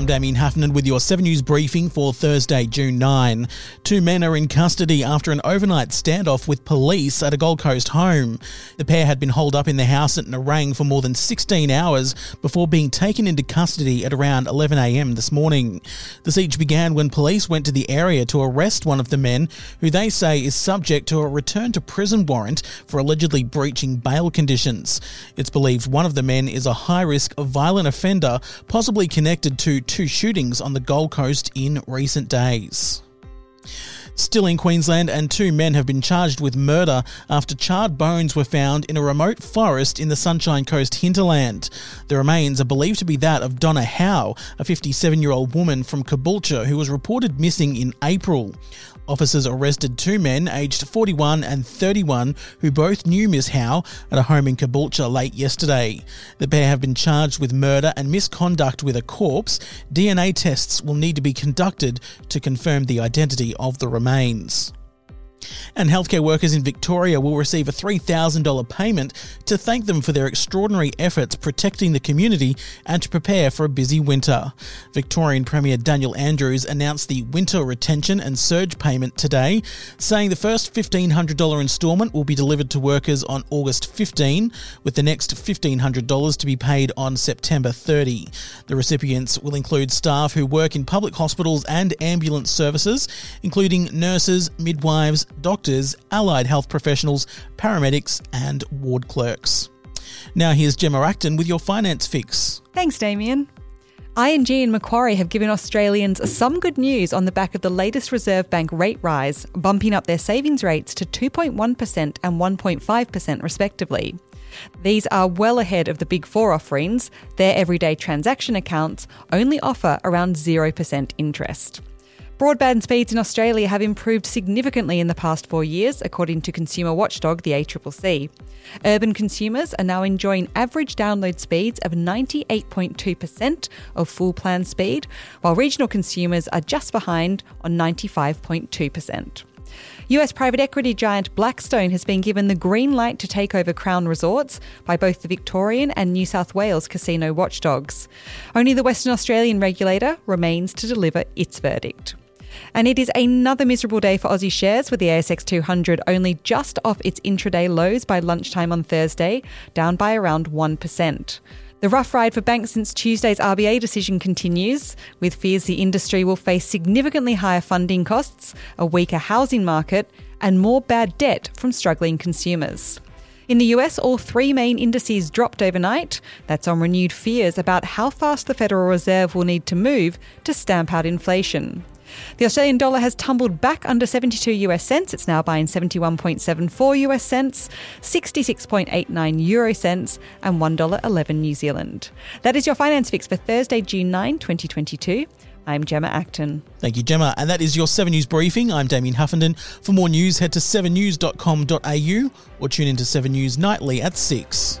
I'm Damien Heffernan with your 7 News briefing for Thursday, June 9. Two men are in custody after an overnight standoff with police at a Gold Coast home. The pair had been holed up in their house at Nerang for more than 16 hours before being taken into custody at around 11am this morning. The siege began when police went to the area to arrest one of the men, who they say is subject to a return to prison warrant for allegedly breaching bail conditions. It's believed one of the men is a high risk violent offender, possibly connected to two shootings on the Gold Coast in recent days. Still in Queensland, and two men have been charged with murder after charred bones were found in a remote forest in the Sunshine Coast hinterland. The remains are believed to be that of Donna Howe, a 57 year old woman from Caboolture who was reported missing in April. Officers arrested two men aged 41 and 31 who both knew Miss Howe at a home in Caboolture late yesterday. The pair have been charged with murder and misconduct with a corpse. DNA tests will need to be conducted to confirm the identity of the remains remains. And healthcare workers in Victoria will receive a $3,000 payment to thank them for their extraordinary efforts protecting the community and to prepare for a busy winter. Victorian Premier Daniel Andrews announced the winter retention and surge payment today, saying the first $1,500 instalment will be delivered to workers on August 15, with the next $1,500 to be paid on September 30. The recipients will include staff who work in public hospitals and ambulance services, including nurses, midwives, doctors, allied health professionals, paramedics, and ward clerks. Now here's Gemma Acton with your finance fix. Thanks, Damien. ING and Macquarie have given Australians some good news on the back of the latest Reserve Bank rate rise, bumping up their savings rates to 2.1% and 1.5% respectively. These are well ahead of the Big Four offerings. Their everyday transaction accounts only offer around 0% interest. Broadband speeds in Australia have improved significantly in the past four years, according to consumer watchdog the ACCC. Urban consumers are now enjoying average download speeds of 98.2% of full plan speed, while regional consumers are just behind on 95.2%. US private equity giant Blackstone has been given the green light to take over Crown Resorts by both the Victorian and New South Wales casino watchdogs. Only the Western Australian regulator remains to deliver its verdict. And it is another miserable day for Aussie shares, with the ASX 200 only just off its intraday lows by lunchtime on Thursday, down by around 1%. The rough ride for banks since Tuesday's RBA decision continues, with fears the industry will face significantly higher funding costs, a weaker housing market, and more bad debt from struggling consumers. In the US, all three main indices dropped overnight. That's on renewed fears about how fast the Federal Reserve will need to move to stamp out inflation. The Australian dollar has tumbled back under 72 US cents. It's now buying 71.74 US cents, 66.89 euro cents, and $1.11 New Zealand. That is your finance fix for Thursday, June 9, 2022. I'm Gemma Acton. Thank you, Gemma. And that is your 7 News briefing. I'm Damien Heffernan. For more news, head to 7news.com.au or tune into 7 News nightly at 6.